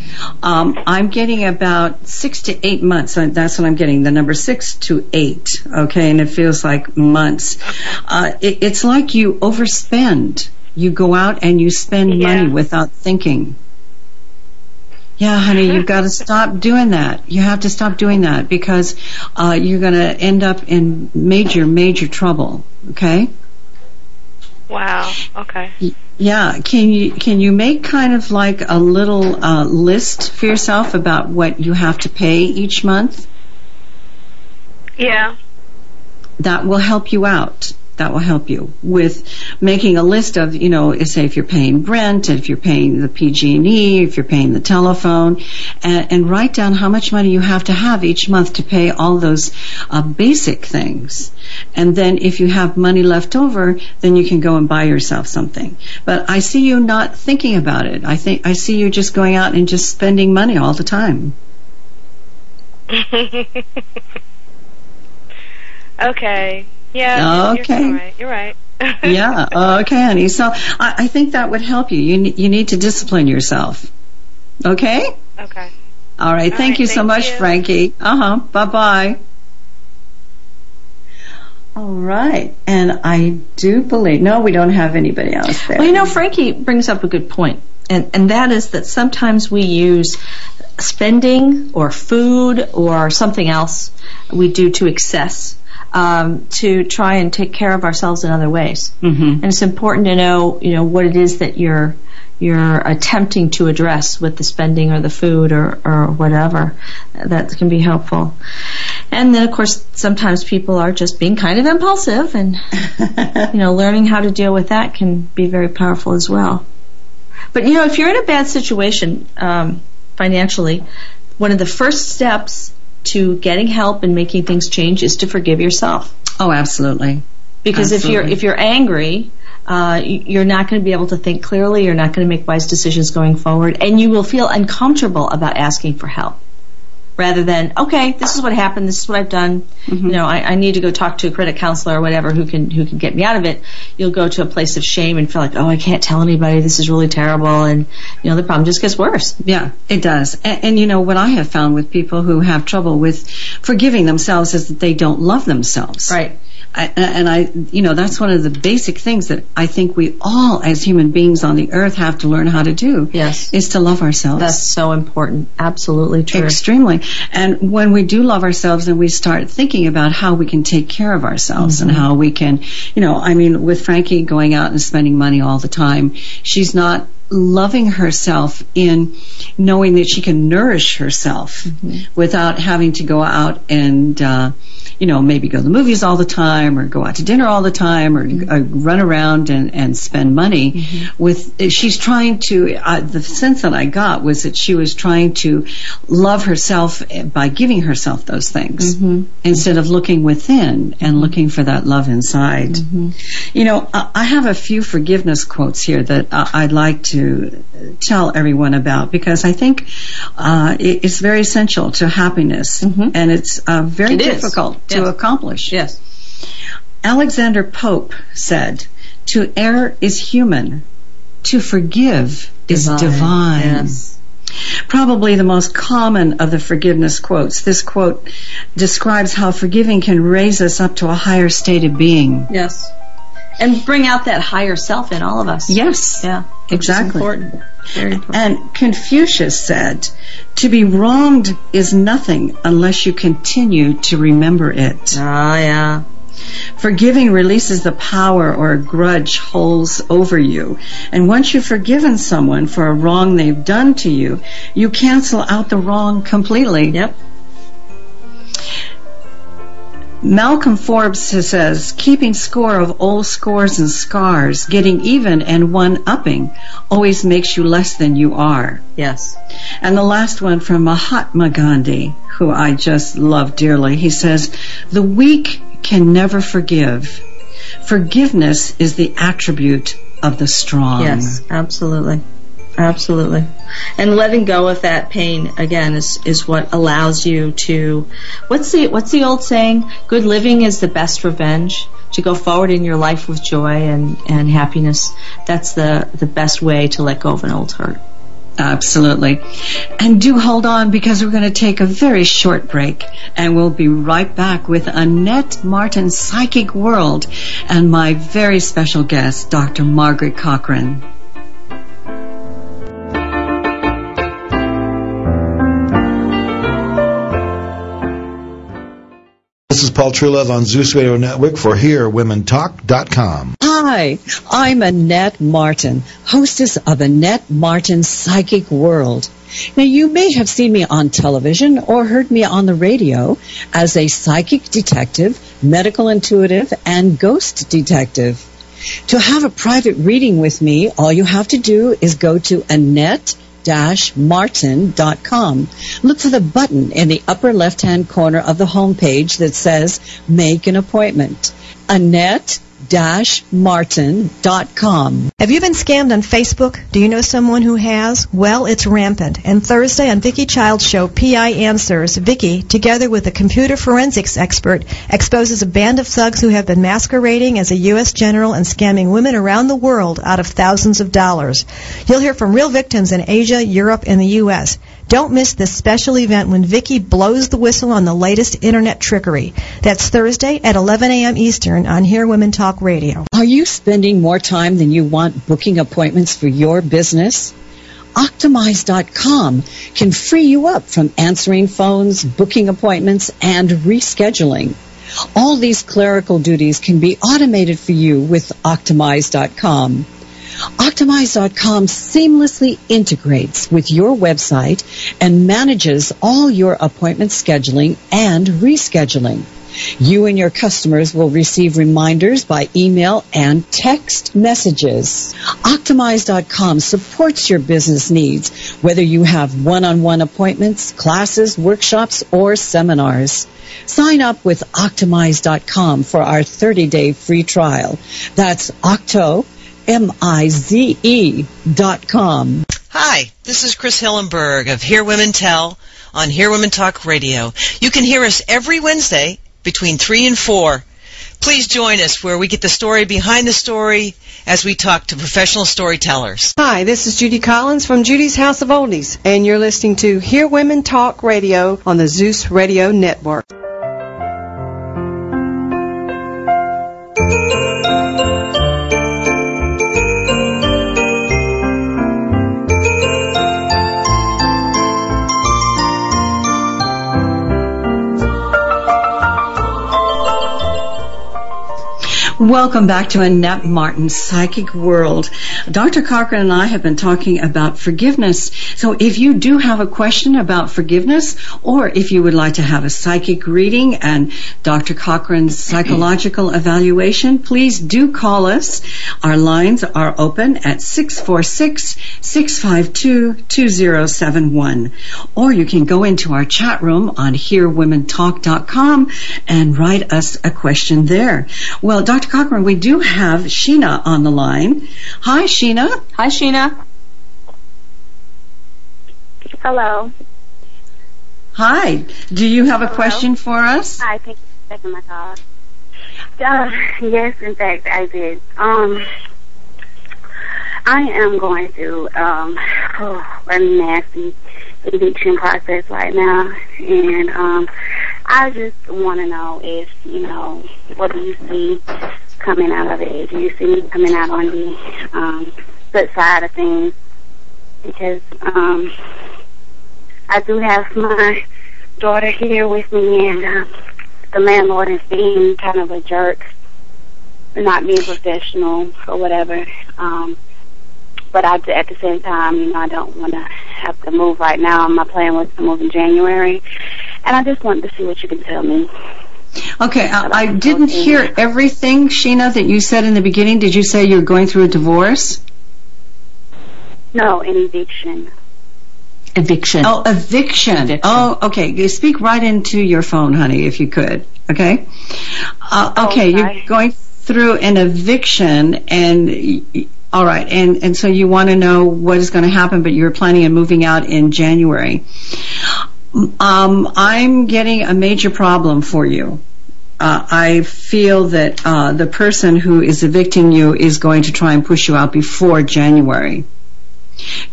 Um, I'm getting about six to eight months. Uh, That's what I'm getting. The number six to eight. Okay, and it feels like months. Uh, it, it's like you overspend. You go out and you spend money without thinking. Yeah, honey, you've got to stop doing that. You have to stop doing that because uh, you're going to end up in major, major trouble. Okay.
Wow. Okay.
Yeah, can you can you make kind of like a little uh, list for yourself about what you have to pay each month?
Yeah.
That will help you out. That will help you with making a list of, you know, say if you're paying rent, if you're paying the PG&E, if you're paying the telephone, and, and write down how much money you have to have each month to pay all those uh, basic things. And then if you have money left over, then you can go and buy yourself something. But I see you not thinking about it. I think I see you just going out and just spending money all the time.
okay. Yeah.
Okay.
You're right. You're right.
yeah. Okay, honey. So I, I think that would help you. You you need to discipline yourself. Okay.
Okay.
All right.
All
thank
right,
you so much,
you.
Frankie. Uh huh. Bye bye. All right. And I do believe no, we don't have anybody else there.
Well, you know, Frankie brings up a good point, and and that is that sometimes we use spending or food or something else we do to excess um, to try and take care of ourselves in other ways.
Mm-hmm.
And it's important to know, you know, what it is that you're you're attempting to address with the spending or the food or, or whatever. That can be helpful. And then, of course, sometimes people are just being kind of impulsive, and you know, learning how to deal with that can be very powerful as well. But you know, if you're in a bad situation um, financially, one of the first steps to getting help and making things change is to forgive yourself.
Oh, absolutely.
Because if you're if you're angry, uh, you're not going to be able to think clearly. You're not going to make wise decisions going forward, and you will feel uncomfortable about asking for help. Rather than okay, this is what happened. This is what I've done.
Mm-hmm.
You know, I, I need to go talk to a credit counselor or whatever who can who can get me out of it. You'll go to a place of shame and feel like, oh, I can't tell anybody. This is really terrible, and you know, the problem just gets worse.
Yeah, it does. And, and you know what I have found with people who have trouble with forgiving themselves is that they don't love themselves.
Right.
I, and I, you know, that's one of the basic things that I think we all, as human beings on the earth, have to learn how to do.
Yes.
Is to love ourselves.
That's so important. Absolutely true.
Extremely. And when we do love ourselves and we start thinking about how we can take care of ourselves and
Mm-hmm.
how we can, you know, I mean, with Frankie going out and spending money all the time, she's not loving herself in knowing that she can nourish herself
Mm-hmm.
without having to go out and, uh, you know, maybe go to the movies all the time or go out to dinner all the time or uh, run around and, and spend money with, she's trying to, uh, the sense that I got was that she was trying to love herself by giving herself those things instead of looking within and looking for that love inside. You know, I I have a few forgiveness quotes here that I'd like to tell everyone about because I think uh, it- it's very essential to happiness and it's uh, very
It
difficult to accomplish.
Yes.
Alexander Pope said, To err is human, to forgive is divine.
Yes.
Probably the most common of the forgiveness quotes. This quote describes how forgiving can raise us up to a higher state of being.
Yes. And bring out that higher self in all of us.
Yes.
Yeah.
Exactly.
important. Very important.
And Confucius said, To be wronged is nothing unless you continue to remember it.
Oh, yeah.
Forgiving releases the power or a grudge holds over you. And once you've forgiven someone for a wrong they've done to you, you cancel out the wrong completely.
Yep.
Malcolm Forbes says, keeping score of old scores and scars, getting even and one upping always makes you less than you are.
Yes.
And the last one from Mahatma Gandhi, who I just love dearly. He says, the weak can never forgive. Forgiveness is the attribute of the strong.
Yes, absolutely. Absolutely. And letting go of that pain again is, is what allows you to what's the what's the old saying? Good living is the best revenge. To go forward in your life with joy and, and happiness. That's the, the best way to let go of an old hurt.
Absolutely. And do hold on because we're going to take a very short break and we'll be right back with Annette Martin's Psychic World and my very special guest, Dr. Margaret Cochran.
This is Paul Trulove on Zeus Radio Network for HearWomenTalk.com.
Hi, I'm Annette Martin, hostess of Annette Martin's Psychic World. Now, you may have seen me on television or heard me on the radio as a psychic detective, medical intuitive, and ghost detective. To have a private reading with me, all you have to do is go to Annette martin.com. Look for the button in the upper left-hand corner of the homepage that says Make an Appointment. Annette martin.com.
Have you been scammed on Facebook? Do you know someone who has? Well, it's rampant. And Thursday on Vicki Child's show, PI Answers, Vicki, together with a computer forensics expert, exposes a band of thugs who have been masquerading as a U.S. general and scamming women around the world out of thousands of dollars. You'll hear from real victims in Asia, Europe, and the U.S. Don't miss this special event when Vicki blows the whistle on the latest internet trickery. That's Thursday at 11 a.m. Eastern on Hear Women Talk Radio.
Are you spending more time than you want booking appointments for your business? Optimize.com can free you up from answering phones, booking appointments, and rescheduling. All these clerical duties can be automated for you with Optimize.com. Optimize.com seamlessly integrates with your website and manages all your appointment scheduling and rescheduling. You and your customers will receive reminders by email and text messages. Optimize.com supports your business needs, whether you have one-on-one appointments, classes, workshops, or seminars. Sign up with Optimize.com for our 30-day free trial. That's Octo, M-I-Z-E dot com.
Hi, this is Chris Hillenberg of Hear Women Tell on Hear Women Talk Radio. You can hear us every Wednesday between 3 and 4. Please join us where we get the story behind the story as we talk to professional storytellers.
Hi, this is Judy Collins from Judy's House of Oldies, and you're listening to Hear Women Talk Radio on the Zeus Radio Network.
Welcome back to Annette Martin's Psychic World. Dr. Cochran and I have been talking about forgiveness. So if you do have a question about forgiveness, or if you would like to have a psychic reading and Dr. Cochran's psychological evaluation, please do call us. Our lines are open at 646-652-2071. Or you can go into our chat room on hearwomentalk.com and write us a question there. Well, Dr. Cochran, we do have Sheena on the line. Hi, Sheena.
Hi, Sheena.
Hello.
Hi. Do you have a question for us?
Hi, thank you for taking my call. Uh, yes, in fact, I did. Um, I am going through um, oh, a nasty eviction process right now, and um, I just want to know if you know what do you see coming out of it? Do you see me coming out on the um, good side of things? Because um, I do have my daughter here with me, and uh, the landlord is being kind of a jerk, not being professional or whatever. Um, but I, at the same time, you know, I don't want to have to move right now. My plan was to move in January, and I just wanted to see what you can tell me.
Okay, I, I didn't hear everything, Sheena, that you said in the beginning. Did you say you're going through a divorce?
No, an eviction.
Eviction.
Oh, eviction.
Eviction.
Oh, okay. You speak right into your phone, honey, if you could. Okay. Uh, okay,
Oh,
you're going through an eviction, and y- y- All right, and and so you want to know what is going to happen, but you're planning on moving out in January. Um, I'm getting a major problem for you. Uh, I feel that uh, the person who is evicting you is going to try and push you out before January.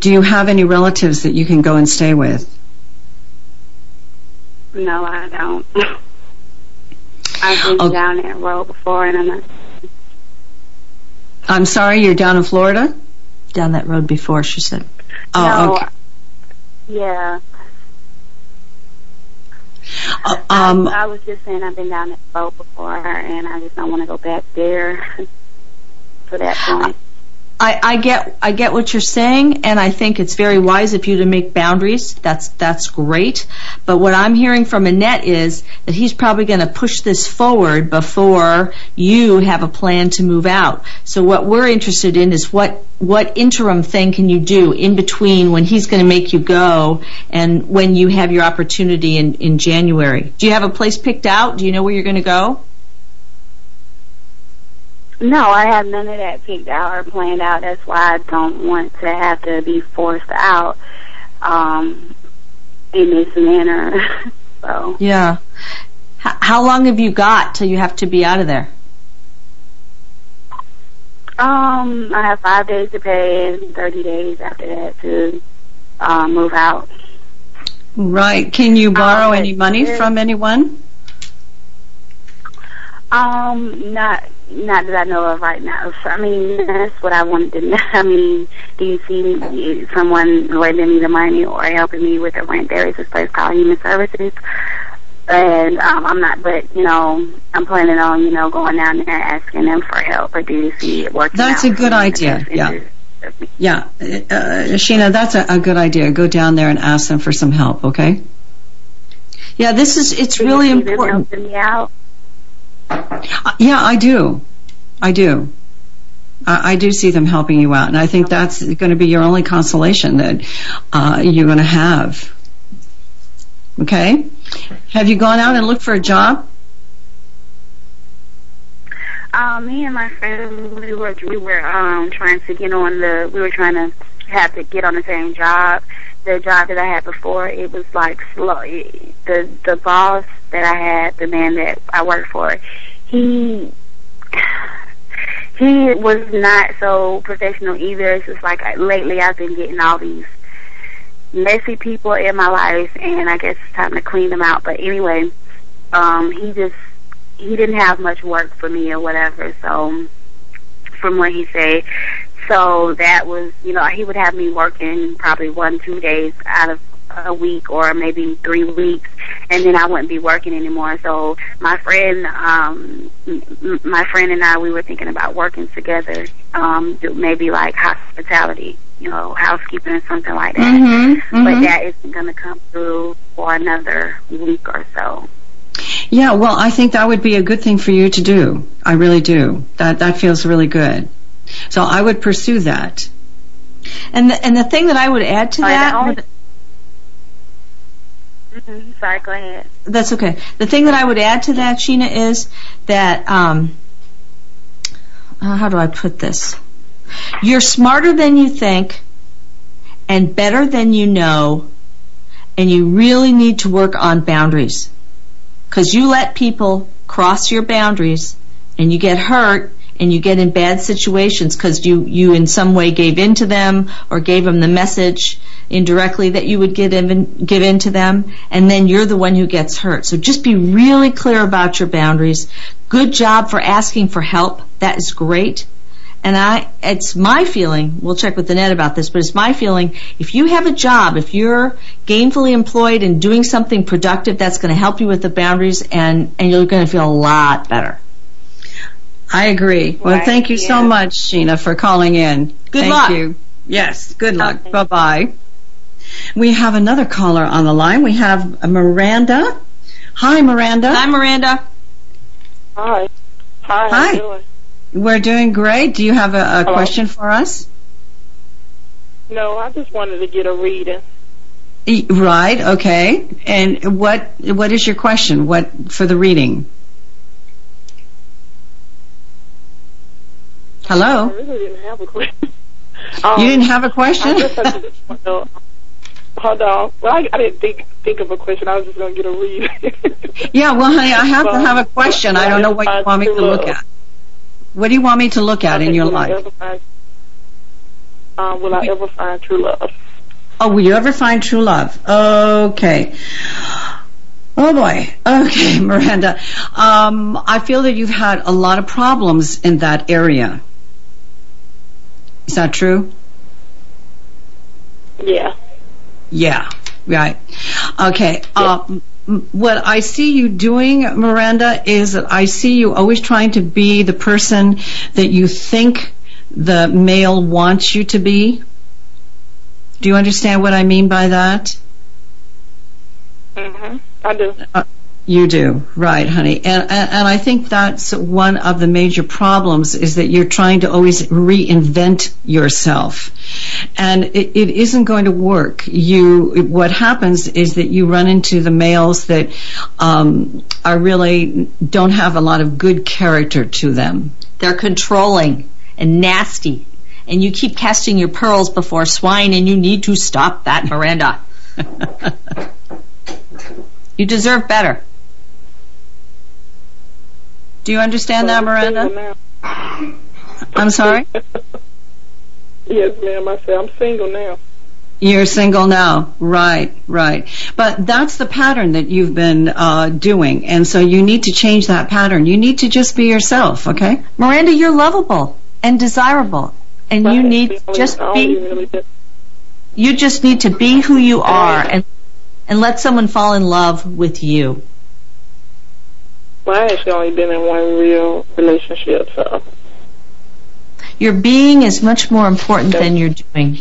Do you have any relatives that you can go and stay with?
No, I don't. I've been
Oh.
down that road before, and I'm not.
I'm sorry, you're down in Florida.
Down that road before, she said.
Oh,
no,
okay.
Yeah.
Uh, um,
I, I was just saying I've been down that road before, and I just don't want to go back there for that point.
I, I get I get what you're saying, and I think it's very wise of you to make boundaries. That's that's great. But what I'm hearing from Annette is that he's probably going to push this forward before you have a plan to move out. So what we're interested in is what what interim thing can you do in between when he's going to make you go and when you have your opportunity in in January. Do you have a place picked out? Do you know where you're going to go?
No, I have none of that picked out or planned out. That's why I don't want to have to be forced out um, in this manner. so,
Yeah. H- how long have you got till you have to be out of there?
um, I have five days to pay and 30 days after that to uh, move out.
right. Can you borrow
Um,
any money from anyone?
Um, not not that I know of right now. So, I mean, that's what I wanted to know. I mean, do you see someone lending me the money or helping me with the rent? There is this place called Human Services, and um, I'm not. But you know, I'm planning on you know going down there and asking them for help. Or do you see it working?
That's a good idea. Yeah. Yeah, uh, Sheena, that's a, a good idea. Go down there and ask them for some help, okay?
Yeah, this is it's really important.
helping me out?
Uh, yeah, I do. I do. I, I do see them helping you out, and I think that's going to be your only consolation that uh, you're going to have. Okay? Have you gone out and looked for a job?
Um, me and my friend, we were we were um trying to get on the we were trying to have to get on the same job. The job that I had before, it was like slow. The the boss that I had, the man that I worked for, he he was not so professional either. It's just like lately I've been getting all these messy people in my life, and I guess it's time to clean them out. But anyway, um, he just he didn't have much work for me or whatever. So from what he said, so that was you know he would have me working probably one two days out of a week or maybe three weeks and then I wouldn't be working anymore so my friend um m- my friend and I we were thinking about working together um maybe like hospitality you know housekeeping or something like that
Mhm,
but
mhm.
that isn't going to come through for another week or so
Yeah, well, I think that would be a good thing for you to do. I really do. That that feels really good. So I would pursue that.
And the, and the thing that I would add to that,
the only-
would-
Mhm, sorry go ahead
that's okay. The thing that I would add to that, Sheena, is that um, uh, how do I put this? You're smarter than you think, and better than you know, and you really need to work on boundaries. Because you let people cross your boundaries, and you get hurt, and you get in bad situations because you, you in some way gave in to them or gave them the message indirectly that you would give in, give in to them, and then you're the one who gets hurt. So just be really clear about your boundaries. Good job for asking for help. That is great. And I, it's my feeling, we'll check with Annette about this, but it's my feeling, if you have a job, if you're gainfully employed and doing something productive, that's going to help you with the boundaries and, and you're going to feel a lot better.
I agree. Well,
Right,
thank you so much, Sheena, for calling in.
Good
thank
luck.
you. Yes, good oh, luck.
Okay.
Bye bye. We have another caller on the line. We have Miranda. Hi, Miranda.
Hi, Miranda.
Hi. Hi. How
Hi.
you doing?
We're doing great. Do you have a, a question for us?
No, I just wanted to get a reading.
E- Right. Okay. And what what is your question? What for the reading? Hello?
I really didn't have a question.
you didn't have a question?
I guess I just want to, hold on. Well, I, I didn't think think of a question. I was just going to get a read.
yeah, well, honey, I have to have a question. I don't know what you want me to look at. What do you want me to look at in your life?
find, um, will I ever find true love?
Oh, will you ever find true love? Okay. Oh boy. Okay, Miranda. Um, I feel that you've had a lot of problems in that area. Is that true?
Yeah.
Yeah. Right. Okay. Um, m- what I see you doing, Miranda, is that I see you always trying to be the person that you think the male wants you to be. Do you understand what I mean by that?
hmm I do.
Uh, you do, right, honey. And, and I think that's one of the major problems is that you're trying to always reinvent yourself, and it, it isn't going to work. You, what happens is that you run into the males that um, are really don't have a lot of good character to them.
They're controlling and nasty. And you keep casting your pearls before swine, and you need to stop that, Miranda. you deserve better.
Do you understand that, Miranda? I'm sorry.
Yes, ma'am. I say I'm single now.
You're single now, right, right. But that's the pattern that you've been uh, doing, and so you need to change that pattern. You need to just be yourself, okay?
Miranda, you're lovable and desirable, and you need just be. You just need to be who you are, and and let someone fall in love with you.
Well, I actually only been in one real relationship, so
Your being is much more important than your doing.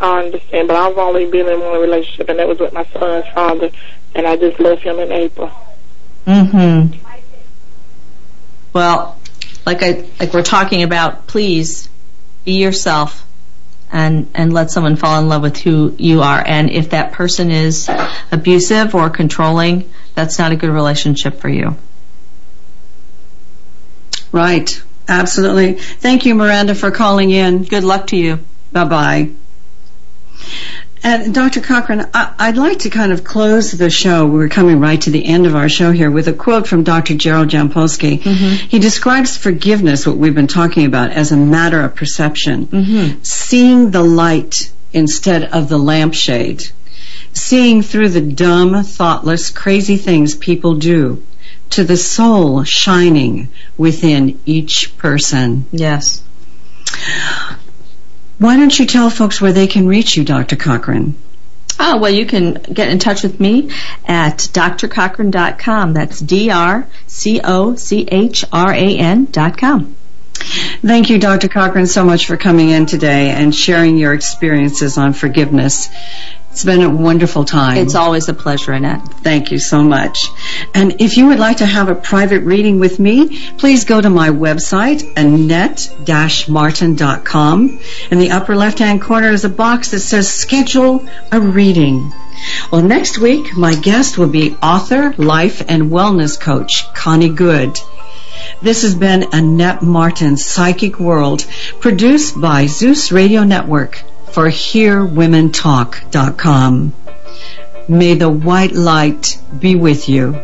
I understand. But I've only been in one relationship, and that was with my son's father, and I just left him in April.
Mm-hmm. Well, like I like we're talking about, please be yourself and and let someone fall in love with who you are. And if that person is abusive or controlling, that's not a good relationship for you.
Right, absolutely. Thank you, Miranda, for calling in.
Good luck to you.
Bye bye. And Dr. Cochran, I, I'd like to kind of close the show. We're coming right to the end of our show here with a quote from Dr. Gerald Jampolsky. Mm-hmm. He describes forgiveness, what we've been talking about, as a matter of perception. Mm-hmm. Seeing the light instead of the lampshade. Seeing through the dumb, thoughtless, crazy things people do to the soul shining within each person.
Yes.
Why don't you tell folks where they can reach you, Dr. Cochran?
Oh, well, you can get in touch with me at drcochran.com. That's D-R-C-O-C-H-R-A-N dot com.
Thank you, Dr. Cochran, so much for coming in today and sharing your experiences on forgiveness. It's been a wonderful time.
It's always a pleasure, Annette.
Thank you so much. And if you would like to have a private reading with me, please go to my website, annette-martin.com. In the upper left-hand corner is a box that says schedule a reading. Well, next week, my guest will be author, life, and wellness coach, Connie Good. This has been Annette Martin's Psychic World, produced by Zeus Radio Network for HearWomenTalk.com. May the white light be with you.